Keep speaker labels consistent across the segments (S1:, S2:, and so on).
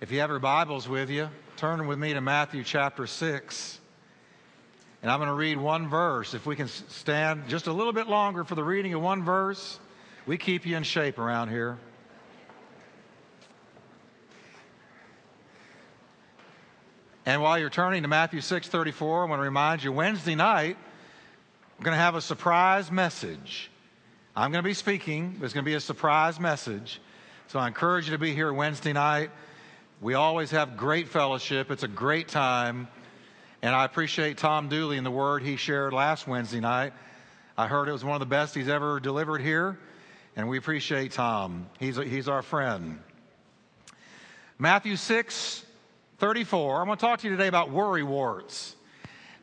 S1: If you have your Bibles with you, turn with me to Matthew chapter 6. And I'm going to read one verse. If we can stand just a little bit longer for the reading of one verse, we keep you in shape around here. And while you're turning to Matthew 6:34, I want to remind you Wednesday night we're going to have a surprise message. I'm going to be speaking, but it's going to be a surprise message. So I encourage you to be here Wednesday night. We always have great fellowship. It's a great time. And I appreciate Tom Dooley and the word he shared last Wednesday night. I heard it was one of the best he's ever delivered here. And we appreciate Tom. He's, he's our friend. Matthew 6, 34. I'm going to talk to you today about worry warts.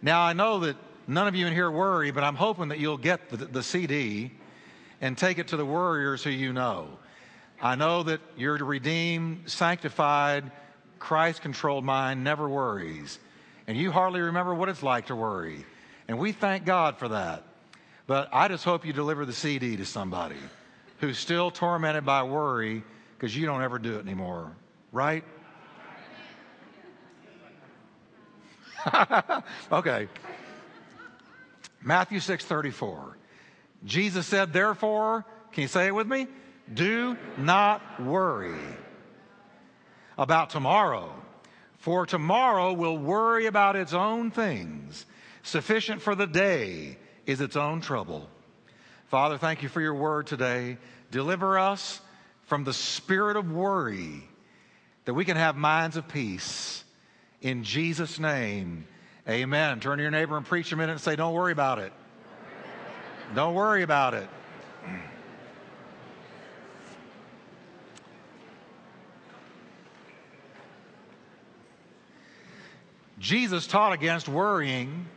S1: Now, I know that none of you in here worry, but I'm hoping that you'll get the, the CD and take it to the worriers who you know. I know that your redeemed, sanctified, Christ controlled mind never worries. And you hardly remember what it's like to worry. And we thank God for that. But I just hope you deliver the CD to somebody who's still tormented by worry because you don't ever do it anymore. Right? okay. Matthew 6:34. Jesus said, "Therefore, can you say it with me? Do not worry about tomorrow, for tomorrow will worry about its own things. Sufficient for the day is its own trouble. Father, thank you for your word today. Deliver us from the spirit of worry that we can have minds of peace. In Jesus' name, amen. Turn to your neighbor and preach a minute and say, Don't worry about it. Don't worry about it. Jesus taught against worrying,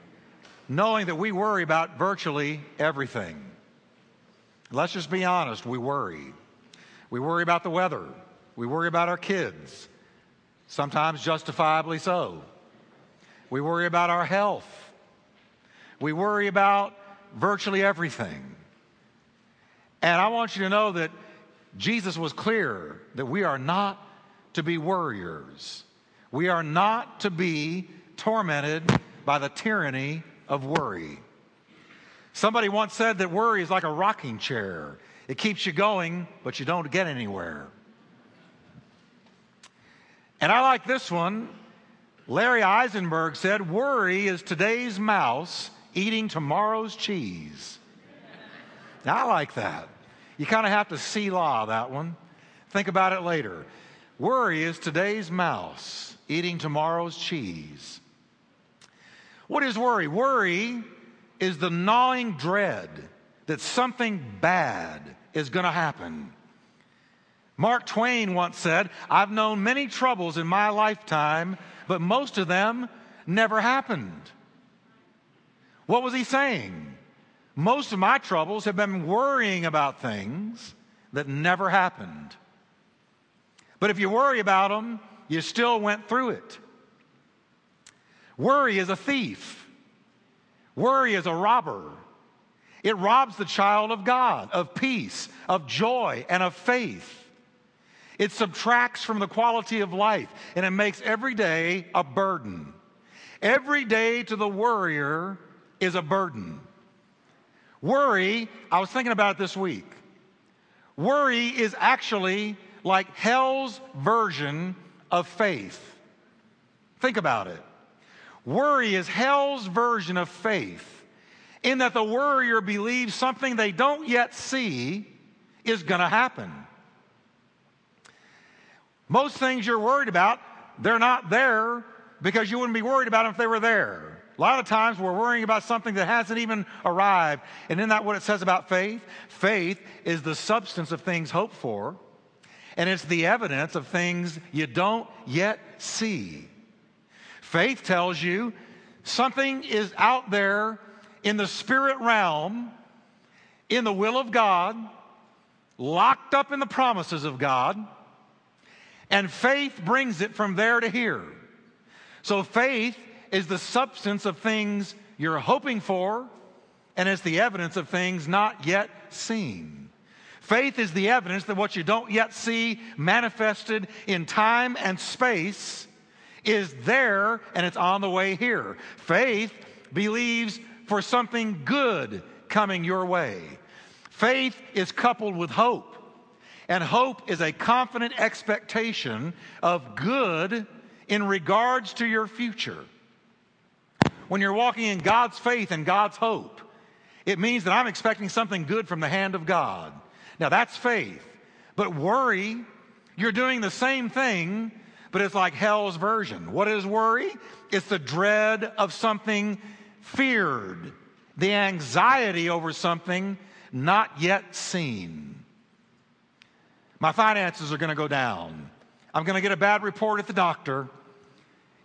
S1: knowing that we worry about virtually everything. Let's just be honest, we worry. We worry about the weather. We worry about our kids, sometimes justifiably so. We worry about our health. We worry about virtually everything. And I want you to know that Jesus was clear that we are not to be worriers. We are not to be tormented by the tyranny of worry. Somebody once said that worry is like a rocking chair. It keeps you going, but you don't get anywhere. And I like this one. Larry Eisenberg said, Worry is today's mouse eating tomorrow's cheese. Now, I like that. You kind of have to see law that one. Think about it later. Worry is today's mouse eating tomorrow's cheese. What is worry? Worry is the gnawing dread that something bad is going to happen. Mark Twain once said, I've known many troubles in my lifetime, but most of them never happened. What was he saying? Most of my troubles have been worrying about things that never happened. But if you worry about them, you still went through it. Worry is a thief. Worry is a robber. It robs the child of God of peace, of joy, and of faith. It subtracts from the quality of life and it makes every day a burden. Every day to the worrier is a burden. Worry, I was thinking about it this week. Worry is actually like hell's version of faith. Think about it. Worry is hell's version of faith in that the worrier believes something they don't yet see is going to happen. Most things you're worried about, they're not there because you wouldn't be worried about them if they were there. A lot of times we're worrying about something that hasn't even arrived. And isn't that what it says about faith? Faith is the substance of things hoped for and it's the evidence of things you don't yet see. Faith tells you something is out there in the spirit realm, in the will of God, locked up in the promises of God, and faith brings it from there to here. So faith is the substance of things you're hoping for, and it's the evidence of things not yet seen. Faith is the evidence that what you don't yet see manifested in time and space is there and it's on the way here. Faith believes for something good coming your way. Faith is coupled with hope, and hope is a confident expectation of good in regards to your future. When you're walking in God's faith and God's hope, it means that I'm expecting something good from the hand of God. Now that's faith. But worry, you're doing the same thing, but it's like hell's version. What is worry? It's the dread of something feared, the anxiety over something not yet seen. My finances are going to go down. I'm going to get a bad report at the doctor.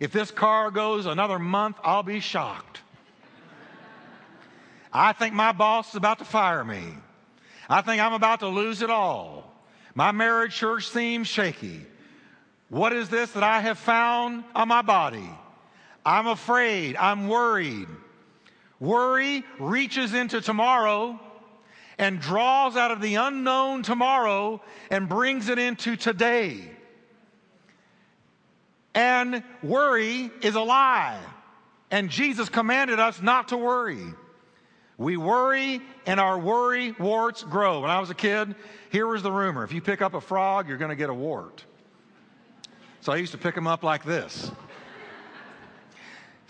S1: If this car goes another month, I'll be shocked. I think my boss is about to fire me. I think I'm about to lose it all. My marriage sure seems shaky. What is this that I have found on my body? I'm afraid. I'm worried. Worry reaches into tomorrow and draws out of the unknown tomorrow and brings it into today. And worry is a lie. And Jesus commanded us not to worry. We worry and our worry warts grow. When I was a kid, here was the rumor if you pick up a frog, you're going to get a wart. So I used to pick them up like this.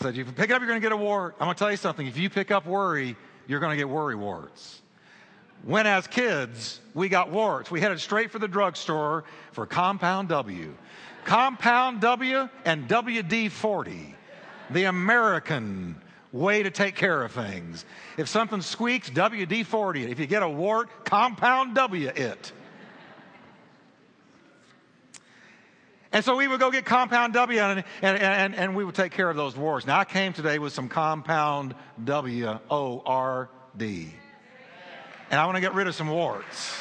S1: Said, if you pick it up, you're going to get a wart. I'm going to tell you something. If you pick up worry, you're going to get worry warts. When, as kids, we got warts, we headed straight for the drugstore for Compound W. Compound W and WD 40, the American way to take care of things. If something squeaks, WD 40 it. If you get a wart, Compound W it. And so we would go get Compound W and, and, and, and, we would take care of those warts. Now I came today with some Compound W O R D. And I want to get rid of some warts.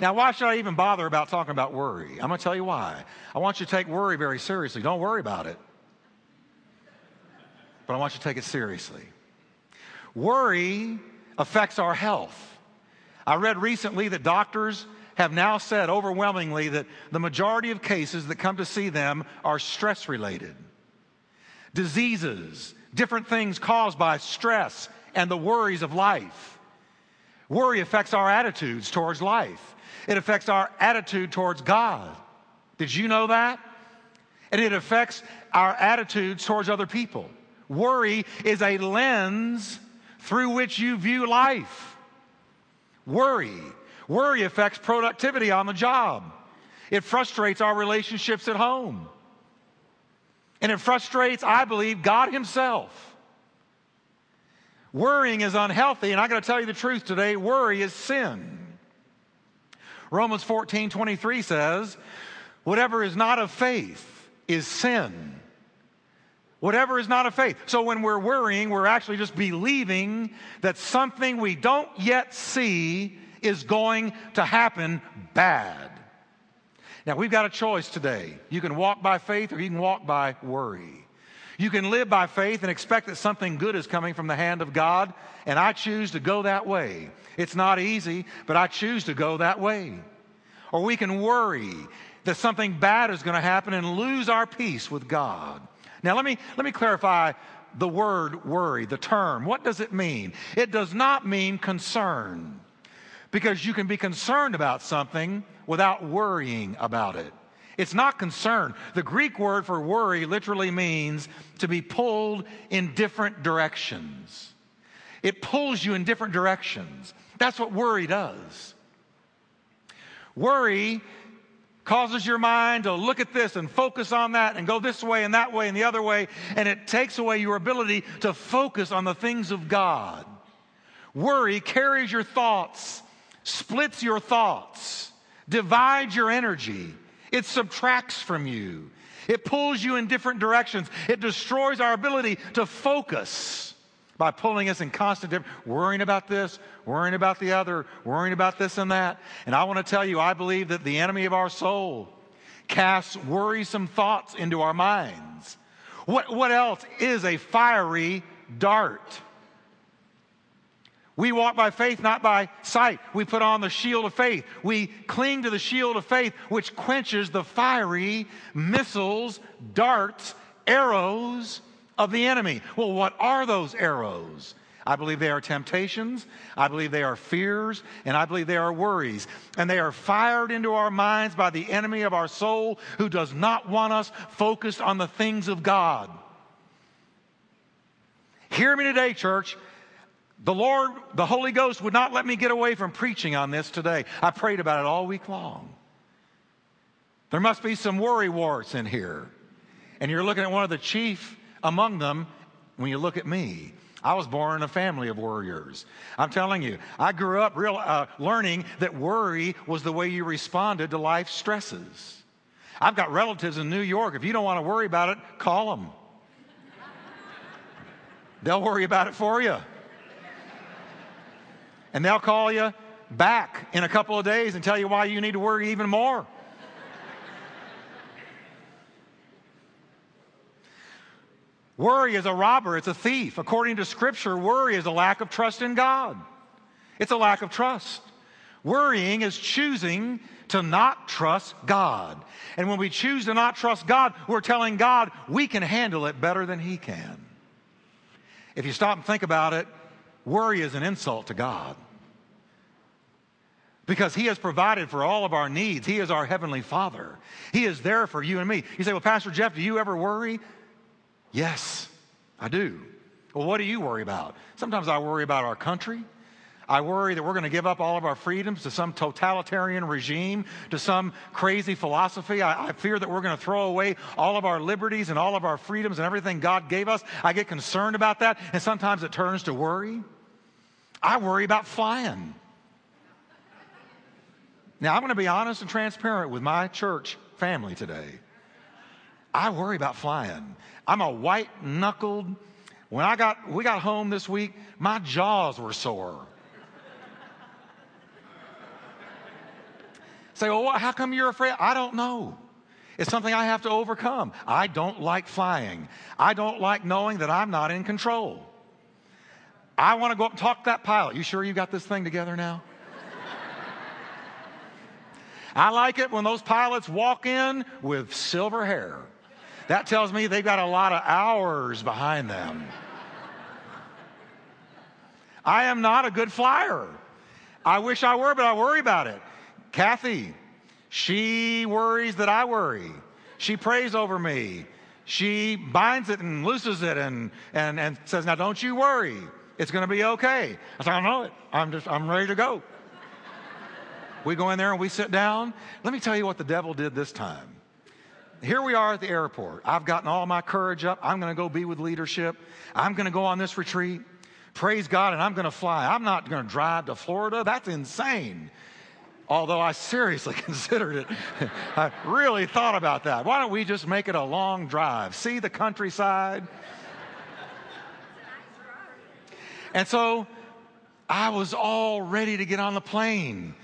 S1: Now, why should I even bother about talking about worry? I'm going to tell you why. I want you to take worry very seriously. Don't worry about it. But I want you to take it seriously. Worry affects our health. I read recently that doctors have now said overwhelmingly that the majority of cases that come to see them are stress related. Diseases, different things caused by stress and the worries of life. Worry affects our attitudes towards life. It affects our attitude towards God. Did you know that? And it affects our attitudes towards other people. Worry is a lens through which you view life. Worry. Worry affects productivity on the job. It frustrates our relationships at home. And it frustrates, I believe, God Himself. Worrying is unhealthy, and I got to tell you the truth today worry is sin. Romans 14 23 says, Whatever is not of faith is sin. Whatever is not of faith. So when we're worrying, we're actually just believing that something we don't yet see is going to happen bad. Now, we've got a choice today. You can walk by faith or you can walk by worry. You can live by faith and expect that something good is coming from the hand of God, and I choose to go that way. It's not easy, but I choose to go that way. Or we can worry that something bad is going to happen and lose our peace with God. Now, let me, let me clarify the word worry, the term. What does it mean? It does not mean concern, because you can be concerned about something without worrying about it. It's not concern. The Greek word for worry literally means to be pulled in different directions. It pulls you in different directions. That's what worry does. Worry causes your mind to look at this and focus on that and go this way and that way and the other way, and it takes away your ability to focus on the things of God. Worry carries your thoughts, splits your thoughts, divides your energy, it subtracts from you. It pulls you in different directions. It destroys our ability to focus by pulling us in constant worrying about this, worrying about the other, worrying about this and that. And I want to tell you, I believe that the enemy of our soul casts worrisome thoughts into our minds. What, what else is a fiery dart? We walk by faith, not by sight. We put on the shield of faith. We cling to the shield of faith, which quenches the fiery missiles, darts, arrows of the enemy. Well, what are those arrows? I believe they are temptations. I believe they are fears. And I believe they are worries. And they are fired into our minds by the enemy of our soul who does not want us focused on the things of God. Hear me today, church. The Lord, the Holy Ghost, would not let me get away from preaching on this today. I prayed about it all week long. There must be some worry warts in here. And you're looking at one of the chief among them when you look at me. I was born in a family of worriers. I'm telling you, I grew up real, uh, learning that worry was the way you responded to life stresses. I've got relatives in New York. If you don't want to worry about it, call them. They'll worry about it for you. And they'll call you back in a couple of days and tell you why you need to worry even more. Worry is a robber, it's a thief. According to Scripture, worry is a lack of trust in God. It's a lack of trust. Worrying is choosing to not trust God. And when we choose to not trust God, we're telling God we can handle it better than He can. If you stop and think about it, worry is an insult to God. Because He has provided for all of our needs. He is our Heavenly Father. He is there for you and me. You say, Well, Pastor Jeff, do you ever worry? Yes, I do. Well, what do you worry about? Sometimes I worry about our country. I worry that we're going to give up all of our freedoms to some totalitarian regime, to some crazy philosophy. I, I, fear that we're going to throw away all of our liberties and all of our freedoms and everything God gave us. I get concerned about that, and sometimes it turns to worry. I worry about flying. Now, I'm going to be honest and transparent with my church family today. I worry about flying. I'm a white knuckled. When I got, we got home this week, my jaws were sore. Say, well, how come you're afraid? I don't know. It's something I have to overcome. I don't like flying. I don't like knowing that I'm not in control. I want to go up and talk to that pilot. You sure you got this thing together now? I like it when those pilots walk in with silver hair. That tells me they've got a lot of hours behind them. I am not a good flyer. I wish I were, but I worry about it. Kathy, she worries that I worry. She prays over me. She binds it and looses it and, and, and says, Now don't you worry. It's going to be okay. I said, I don't know it. I'm just, I'm ready to go. We go in there and we sit down. Let me tell you what the devil did this time here we are at the airport. I've gotten all my courage up. I'm going to go be with leadership. I'm going to go on this retreat. Praise God, and I'm going to fly. I'm not going to drive to Florida. That's insane. Although I seriously considered it, I really thought about that. Why don't we just make it a long drive? See the countryside? And so I was all ready to get on the plane.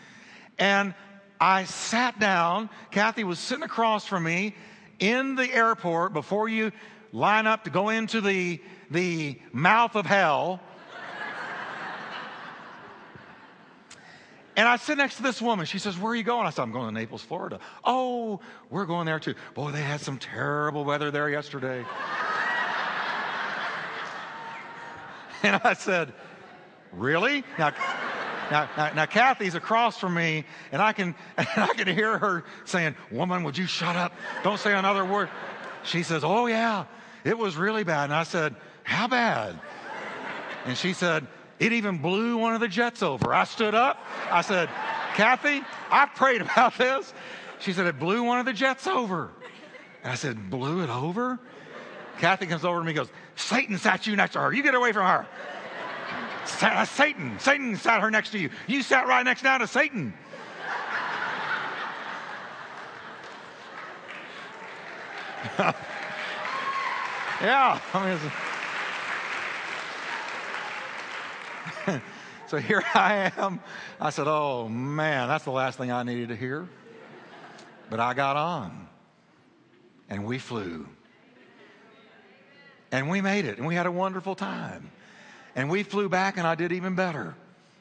S1: And I sat down. Kathy was sitting across from me in the airport before you line up to go into the, the mouth of hell. And I sit next to this woman. She says, Where are you going? I said, I'm going to Naples, Florida. Oh, we're going there too. Boy, they had some terrible weather there yesterday. and I said, Really? Now, now, now, now, Kathy's across from me, and I can, and I can hear her saying, Woman, would you shut up? Don't say another word. She says, Oh, yeah, it was really bad. And I said, How bad? And she said, It even blew one of the jets over. I stood up. I said, Kathy, I prayed about this. She said, It blew one of the jets over. And I said, Blew it over? Kathy comes over to me and goes, Satan sat you next to her. You get away from her. Satan. Satan sat her next to you. You sat right next down to Satan. yeah. So here I am. I said, Oh man, that's the last thing I needed to hear. But I got on and we flew. And we made it and we had a wonderful time. And we flew back, and I did even better.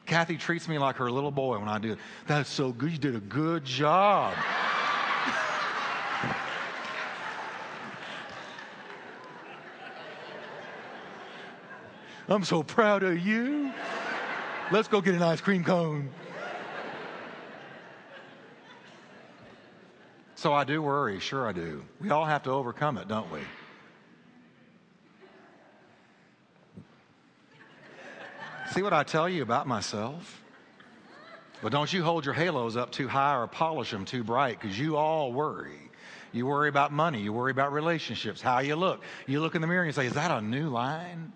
S1: Kathy treats me like her little boy when I do. That's so good. You did a good job. I'm so proud of you. Let's go get an ice cream cone. So I do worry, sure I do. We all have to overcome it, don't we? See what I tell you about myself? But don't you hold your halos up too high or polish them too bright because you all worry. You worry about money. You worry about relationships, how you look. You look in the mirror and say, Is that a new line?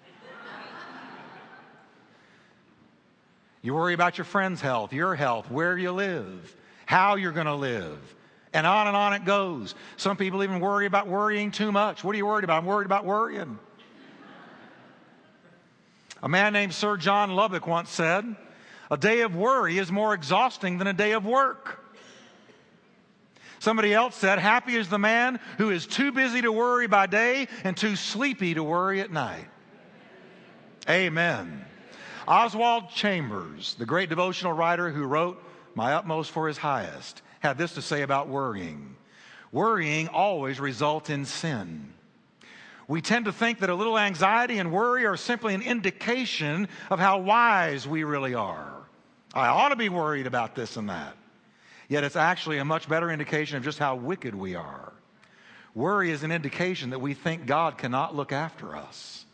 S1: you worry about your friend's health, your health, where you live, how you're going to live. And on and on it goes. Some people even worry about worrying too much. What are you worried about? I'm worried about worrying. A man named Sir John Lubbock once said, A day of worry is more exhausting than a day of work. Somebody else said, Happy is the man who is too busy to worry by day and too sleepy to worry at night. Amen. Oswald Chambers, the great devotional writer who wrote My Utmost for His Highest, had this to say about worrying worrying always results in sin. We tend to think that a little anxiety and worry are simply an indication of how wise we really are. I ought to be worried about this and that. Yet it's actually a much better indication of just how wicked we are. Worry is an indication that we think God cannot look after us.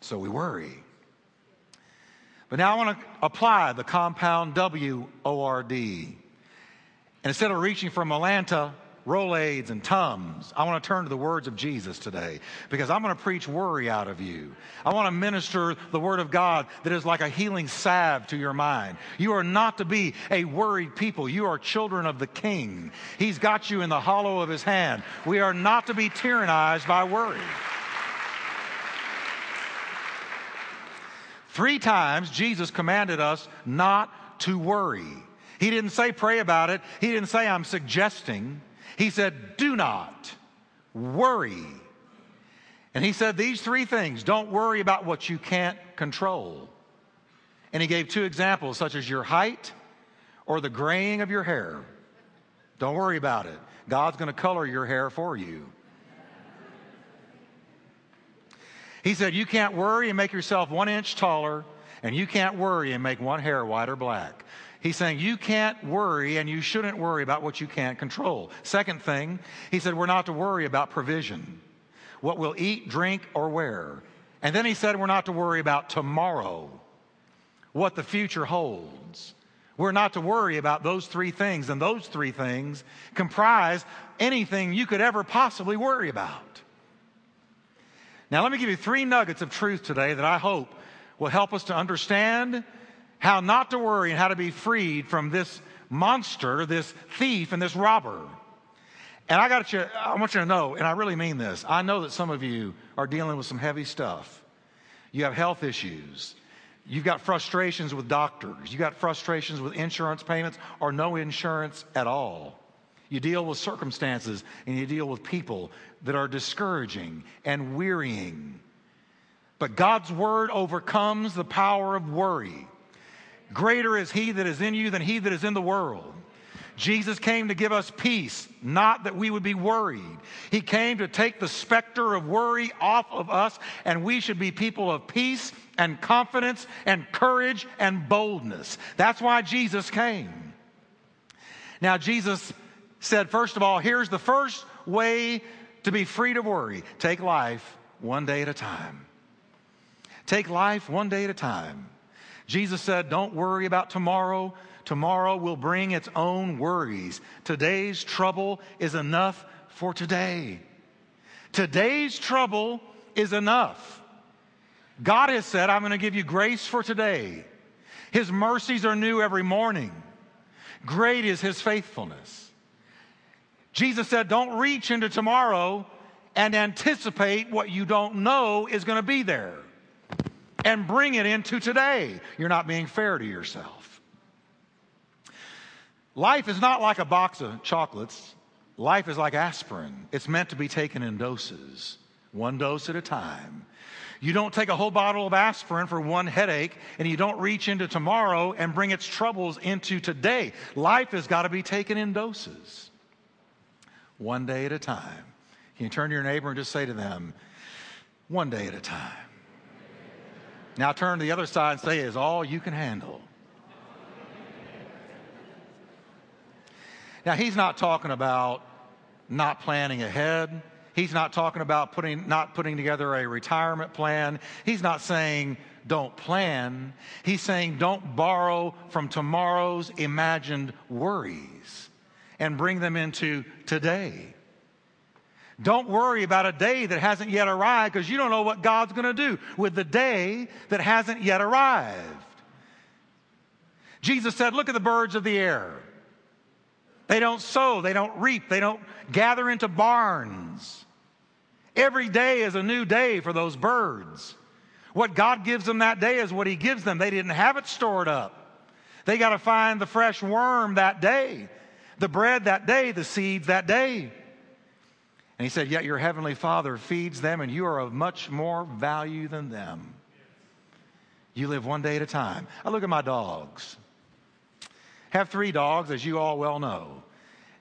S1: So we worry. But now I want to apply the compound W O R D. And instead of reaching for Mylanta, Rolaids, and Tums, I want to turn to the words of Jesus today because I'm going to preach worry out of you. I want to minister the word of God that is like a healing salve to your mind. You are not to be a worried people. You are children of the King. He's got you in the hollow of his hand. We are not to be tyrannized by worry. Three times Jesus commanded us not to worry. He didn't say pray about it. He didn't say I'm suggesting. He said do not worry. And he said these three things don't worry about what you can't control. And he gave two examples, such as your height or the graying of your hair. Don't worry about it. God's going to color your hair for you. He said, You can't worry and make yourself one inch taller, and you can't worry and make one hair white or black. He's saying you can't worry and you shouldn't worry about what you can't control. Second thing, he said we're not to worry about provision, what we'll eat, drink, or wear. And then he said we're not to worry about tomorrow, what the future holds. We're not to worry about those three things, and those three things comprise anything you could ever possibly worry about. Now, let me give you three nuggets of truth today that I hope will help us to understand how not to worry and how to be freed from this monster, this thief, and this robber. And I got you, I want you to know, and I really mean this. I know that some of you are dealing with some heavy stuff. You have health issues. You've got frustrations with doctors. You've got frustrations with insurance payments or no insurance at all. You deal with circumstances and you deal with people that are discouraging and wearying. But God's word overcomes the power of worry. Greater is he that is in you than he that is in the world. Jesus came to give us peace, not that we would be worried. He came to take the specter of worry off of us, and we should be people of peace and confidence and courage and boldness. That's why Jesus came. Now, Jesus said, first of all, here's the first way to be free to worry take life one day at a time. Take life one day at a time. Jesus said, Don't worry about tomorrow. Tomorrow will bring its own worries. Today's trouble is enough for today. Today's trouble is enough. God has said, I'm going to give you grace for today. His mercies are new every morning. Great is His faithfulness. Jesus said, Don't reach into tomorrow and anticipate what you don't know is going to be there and bring it into today. You're not being fair to yourself. Life is not like a box of chocolates. Life is like aspirin. It's meant to be taken in doses. one dose at a time. You don't take a whole bottle of aspirin for one headache, and you don't reach into tomorrow and bring its troubles into today. Life has got to be taken in doses, one day at a time. Can you turn to your neighbor and just say to them, one day at a time? Now turn to the other side and say, is all you can handle. Now, he's not talking about not planning ahead. He's not talking about putting, not putting together a retirement plan. He's not saying don't plan. He's saying don't borrow from tomorrow's imagined worries and bring them into today. Don't worry about a day that hasn't yet arrived because you don't know what God's going to do with the day that hasn't yet arrived. Jesus said, Look at the birds of the air. They don't sow, they don't reap, they don't gather into barns. Every day is a new day for those birds. What God gives them that day is what He gives them. They didn't have it stored up. They got to find the fresh worm that day, the bread that day, the seeds that day. And He said, Yet your heavenly Father feeds them, and you are of much more value than them. You live one day at a time. I look at my dogs. Have three dogs, as you all well know.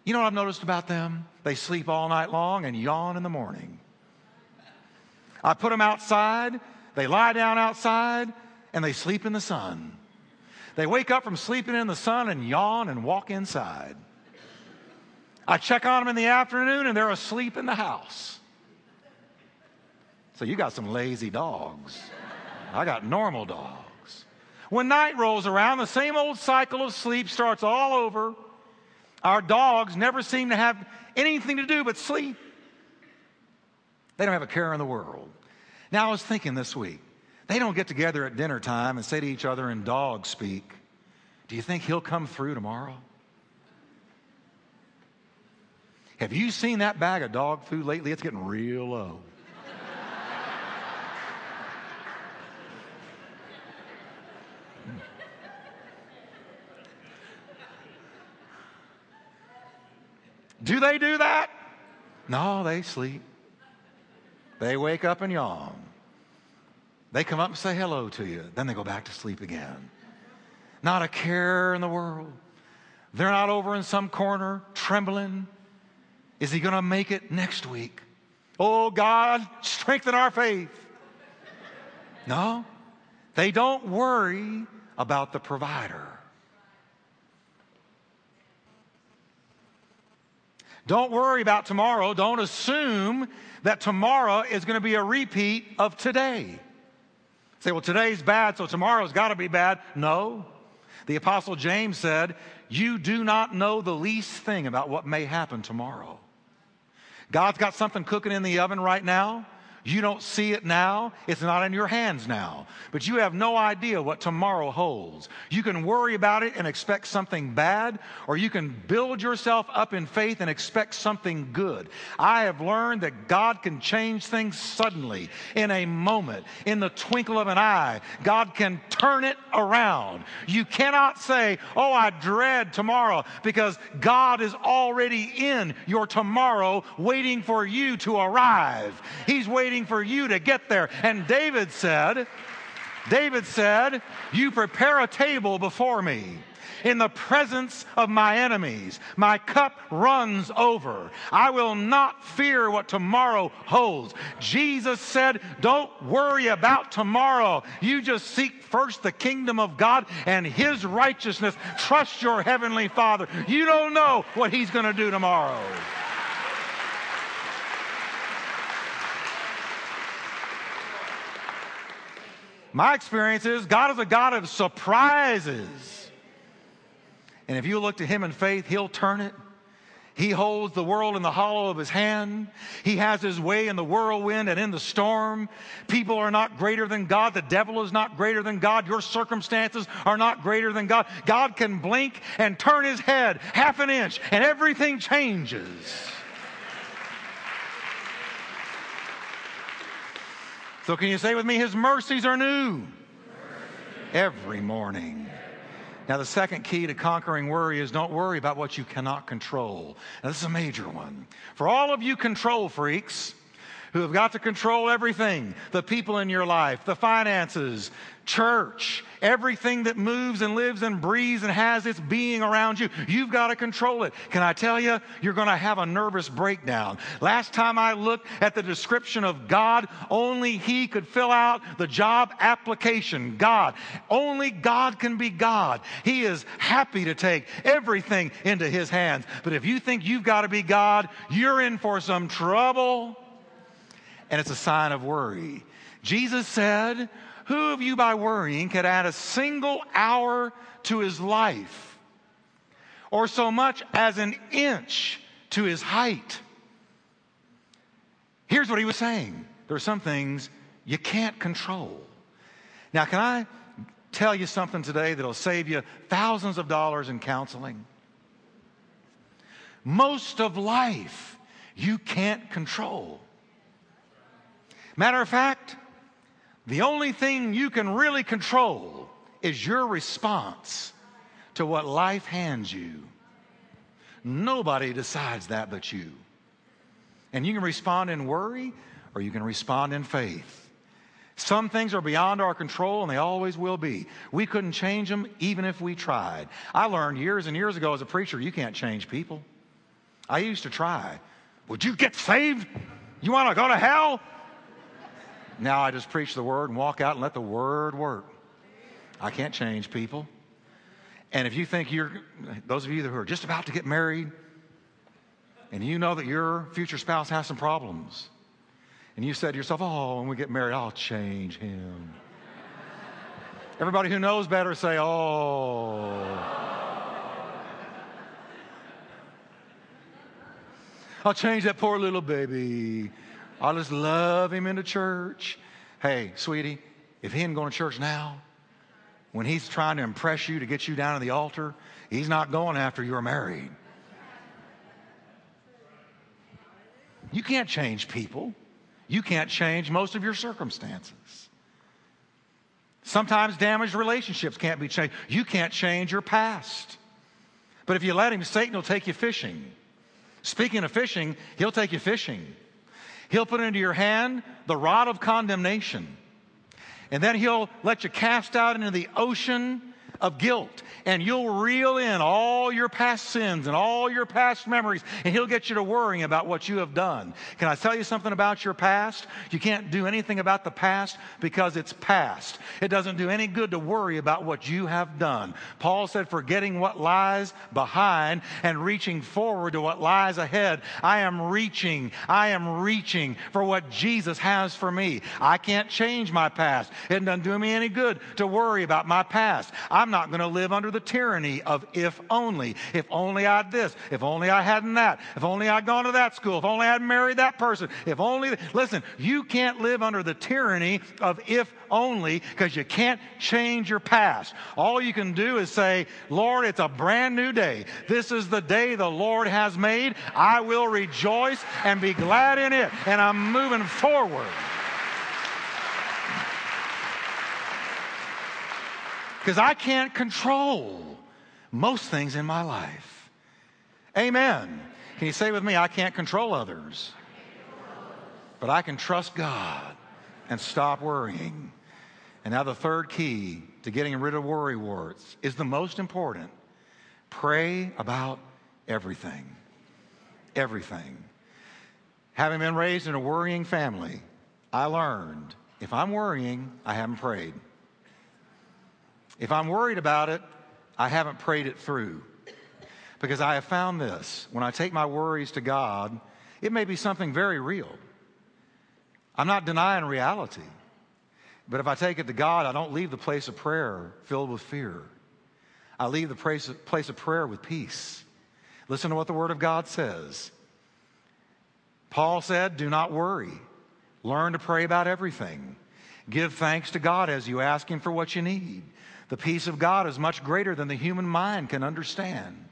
S1: You know what I've noticed about them? They sleep all night long and yawn in the morning. I put them outside, they lie down outside, and they sleep in the sun. They wake up from sleeping in the sun and yawn and walk inside. I check on them in the afternoon and they're asleep in the house. So you got some lazy dogs. I got normal dogs. When night rolls around, the same old cycle of sleep starts all over. Our dogs never seem to have anything to do but sleep. They don't have a care in the world. Now, I was thinking this week, they don't get together at dinner time and say to each other in dog speak, Do you think he'll come through tomorrow? Have you seen that bag of dog food lately? It's getting real low. Do they do that? No, they sleep. They wake up and yawn. They come up and say hello to you. Then they go back to sleep again. Not a care in the world. They're not over in some corner trembling. Is he going to make it next week? Oh, God, strengthen our faith. No, they don't worry about the provider. Don't worry about tomorrow. Don't assume that tomorrow is going to be a repeat of today. Say, well, today's bad, so tomorrow's got to be bad. No. The Apostle James said, You do not know the least thing about what may happen tomorrow. God's got something cooking in the oven right now. You don't see it now. It's not in your hands now. But you have no idea what tomorrow holds. You can worry about it and expect something bad, or you can build yourself up in faith and expect something good. I have learned that God can change things suddenly, in a moment, in the twinkle of an eye. God can turn it around. You cannot say, Oh, I dread tomorrow, because God is already in your tomorrow, waiting for you to arrive. He's waiting waiting for you to get there. And David said, David said, You prepare a table before me in the presence of my enemies. My cup runs over. I will not fear what tomorrow holds. Jesus said, Don't worry about tomorrow. You just seek first the kingdom of God and his righteousness. Trust your heavenly Father. You don't know what he's going to do tomorrow. My experience is God is a God of surprises. And if you look to Him in faith, He'll turn it. He holds the world in the hollow of his hand. He has his way in the whirlwind and in the storm. People are not greater than God. The devil is not greater than God. Your circumstances are not greater than God. God can blink and turn his head half an inch and everything changes. So, can you say with me, His mercies are new every morning. Now, the second key to conquering worry is don't worry about what you cannot control. Now, this is a major one. For all of you control freaks who have got to control everything the people in your life, the finances, church, everything that moves and lives and breathes and has its being around you. You've got to control it. Can I tell you, you're going to have a nervous breakdown. Last time I looked at the description of God, only He could fill out the job application. God. Only God can be God. He is happy to take everything into His hands. But if you think you've got to be God, you're in for some trouble. And it's a sign of worry. Jesus said, who of you by worrying could add a single hour to his life or so much as an inch to his height? Here's what he was saying there are some things you can't control. Now, can I tell you something today that'll save you thousands of dollars in counseling? Most of life you can't control. Matter of fact, the only thing you can really control is your response to what life hands you. Nobody decides that but you. And you can respond in worry or you can respond in faith. Some things are beyond our control and they always will be. We couldn't change them even if we tried. I learned years and years ago as a preacher, you can't change people. I used to try. Would you get saved? You want to go to hell? Now I just preach the word and walk out and let the word work. I can't change people. And if you think you're, those of you who are just about to get married, and you know that your future spouse has some problems, and you said to yourself, Oh, when we get married, I'll change him. Everybody who knows better say, Oh. I'll change that poor little baby. I'll just love him into church. Hey, sweetie, if he ain't going to church now, when he's trying to impress you to get you down to the altar, he's not going after you're married. You can't change people. You can't change most of your circumstances. Sometimes damaged relationships can't be changed. You can't change your past. But if you let him, Satan will take you fishing. Speaking of fishing, he'll take you fishing. He'll put into your hand the rod of condemnation. And then he'll let you cast out into the ocean of guilt and you'll reel in all your past sins and all your past memories and he'll get you to worrying about what you have done. Can I tell you something about your past? You can't do anything about the past because it's past. It doesn't do any good to worry about what you have done. Paul said, forgetting what lies behind and reaching forward to what lies ahead. I am reaching, I am reaching for what Jesus has for me. I can't change my past. It doesn't do me any good to worry about my past. I'm not going to live under the tyranny of if only. If only I'd this. If only I hadn't that. If only I'd gone to that school. If only I'd married that person. If only. Listen, you can't live under the tyranny of if only because you can't change your past. All you can do is say, Lord, it's a brand new day. This is the day the Lord has made. I will rejoice and be glad in it. And I'm moving forward. Because I can't control most things in my life. Amen. Can you say with me, I can't control others, but I can trust God and stop worrying. And now, the third key to getting rid of worry warts is the most important pray about everything. Everything. Having been raised in a worrying family, I learned if I'm worrying, I haven't prayed. If I'm worried about it, I haven't prayed it through. Because I have found this when I take my worries to God, it may be something very real. I'm not denying reality. But if I take it to God, I don't leave the place of prayer filled with fear. I leave the place of, prayer with peace. Listen to what the Word of God says. Paul said, Do not worry. Learn to pray about everything. Give thanks to God as you ask Him for what you need. The peace of God is much greater than the human mind can understand.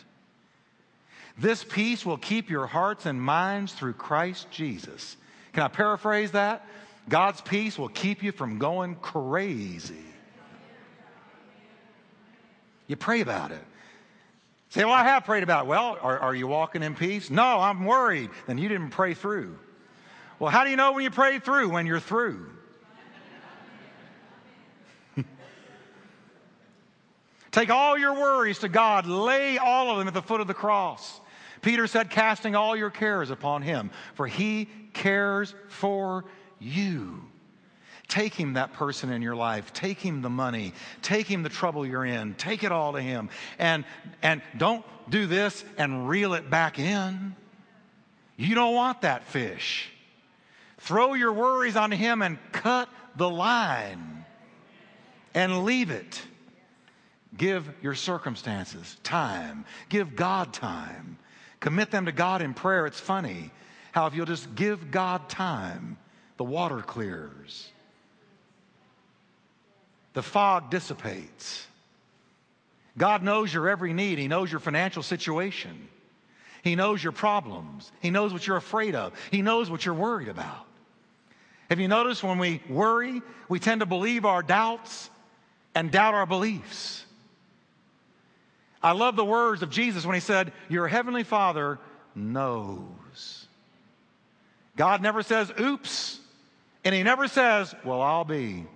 S1: This peace will keep your hearts and minds through Christ Jesus. Can I paraphrase that? God's peace will keep you from going crazy. You pray about it. Say, well, I have prayed about it. Well, are, are you walking in peace? No, I'm worried. Then you didn't pray through. Well, how do you know when you pray through? When you're through. Take all your worries to God, lay all of them at the foot of the cross. Peter said, casting all your cares upon him, for he cares for you. Take him that person in your life. Take him the money. Take him the trouble you're in. Take it all to him. And, and don't do this and reel it back in. You don't want that fish. Throw your worries on him and cut the line and leave it. Give your circumstances time. Give God time. Commit them to God in prayer. It's funny how if you'll just give God time, the water clears, the fog dissipates. God knows your every need, He knows your financial situation, He knows your problems, He knows what you're afraid of, He knows what you're worried about. Have you noticed when we worry, we tend to believe our doubts and doubt our beliefs? I love the words of Jesus when he said, Your heavenly Father knows. God never says, oops, and he never says, Well, I'll be.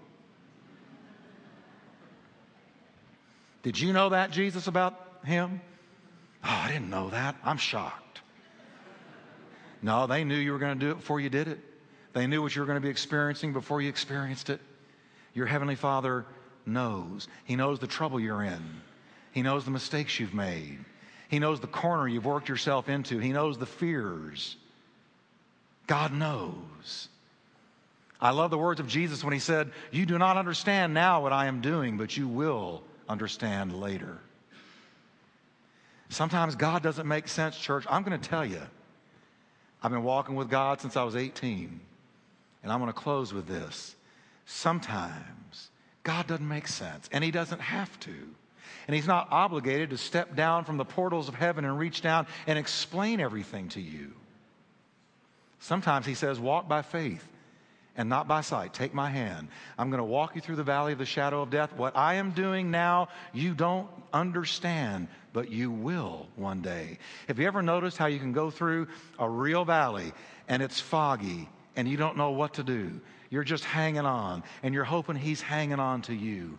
S1: Did you know that, Jesus, about him? Oh, I didn't know that. I'm shocked. No, they knew you were going to do it before you did it. They knew what you were going to be experiencing before you experienced it. Your Heavenly Father knows. He knows the trouble you're in. He knows the mistakes you've made. He knows the corner you've worked yourself into. He knows the fears. God knows. I love the words of Jesus when he said, You do not understand now what I am doing, but you will understand later. Sometimes God doesn't make sense, church. I'm going to tell you, I've been walking with God since I was 18, and I'm going to close with this. Sometimes God doesn't make sense, and He doesn't have to. And he's not obligated to step down from the portals of heaven and reach down and explain everything to you. Sometimes he says, Walk by faith and not by sight. Take my hand. I'm going to walk you through the valley of the shadow of death. What I am doing now, you don't understand, but you will one day. Have you ever noticed how you can go through a real valley and it's foggy and you don't know what to do? You're just hanging on and you're hoping he's hanging on to you.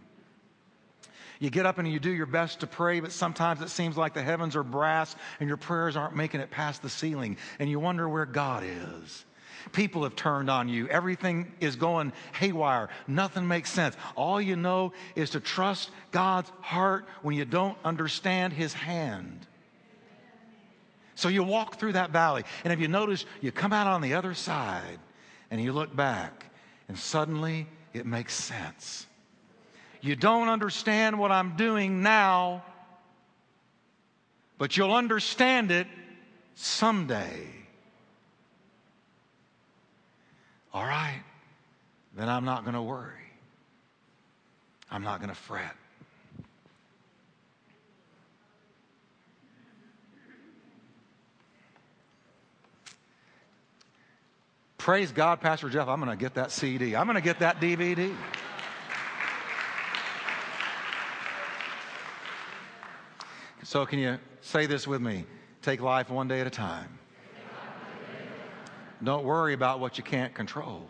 S1: You get up and you do your best to pray, but sometimes it seems like the heavens are brass and your prayers aren't making it past the ceiling, and you wonder where God is. People have turned on you. Everything is going haywire. Nothing makes sense. All you know is to trust God's heart when you don't understand His hand. So you walk through that valley, and if you notice, you come out on the other side and you look back, and suddenly it makes sense. You don't understand what I'm doing now, but you'll understand it someday. All right, then I'm not going to worry. I'm not going to fret. Praise God, Pastor Jeff, I'm going to get that CD. I'm going to get that DVD. So, can you say this with me? Take life one day at a time. Don't worry about what you can't control.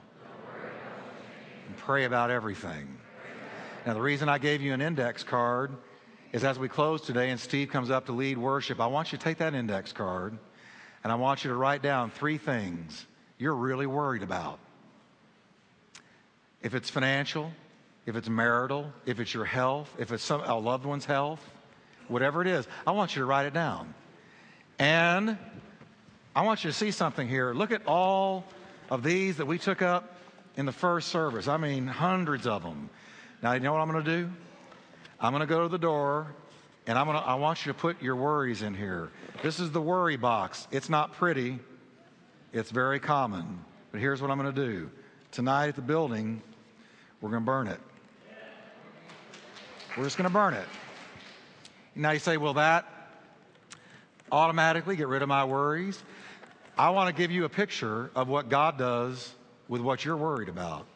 S1: And pray about everything. Now, the reason I gave you an index card is as we close today and Steve comes up to lead worship, I want you to take that index card and I want you to write down three things you're really worried about. If it's financial, if it's marital, if it's your health, if it's some, a loved one's health, whatever it is, I want you to write it down. And I want you to see something here. Look at all of these that we took up in the first service. I mean, hundreds of them. Now, you know what I'm going to do? I'm going to go to the door and I'm to, I want you to put your worries in here. This is the worry box. It's not pretty, it's very common. But here's what I'm going to do. Tonight at the building, we're going to burn it. We're just going to burn it. Now you say, will that automatically get rid of my worries? I want to give you a picture of what God does with what you're worried about.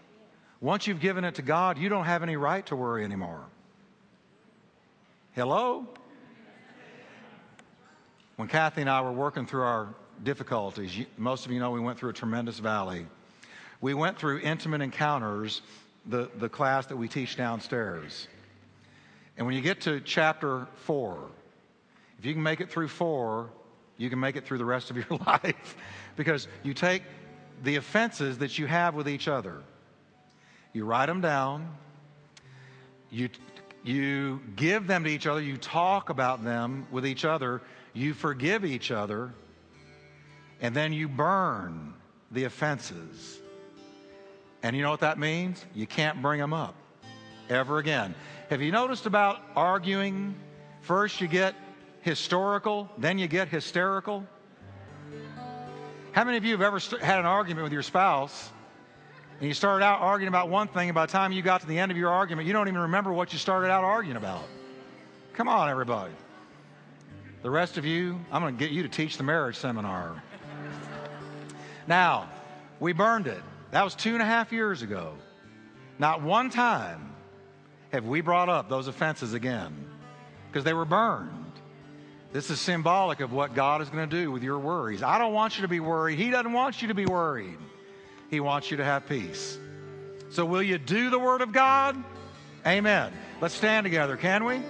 S1: Once you've given it to God, you don't have any right to worry anymore. Hello? When Kathy and I were working through our difficulties. Most of you know we went through a tremendous valley. We went through intimate encounters, the, the class that we teach downstairs. And when you get to chapter four, if you can make it through four, you can make it through the rest of your life because you take the offenses that you have with each other, you write them down, you, you give them to each other, you talk about them with each other, you forgive each other, and then you burn the offenses. And you know what that means? You can't bring them up ever again. Have you noticed about arguing? First, you get historical, then you get hysterical. How many of you have ever st- had an argument with your spouse and you started out arguing about one thing, and by the time you got to the end of your argument, you don't even remember what you started out arguing about? Come on, everybody. The rest of you, I'm going to get you to teach the marriage seminar. Now, we burned it. That was two and a half years ago. Not one time have we brought up those offenses again because they were burned. This is symbolic of what God is going to do with your worries. I don't want you to be worried. He doesn't want you to be worried. He wants you to have peace. So, will you do the Word of God? Amen. Let's stand together, can we?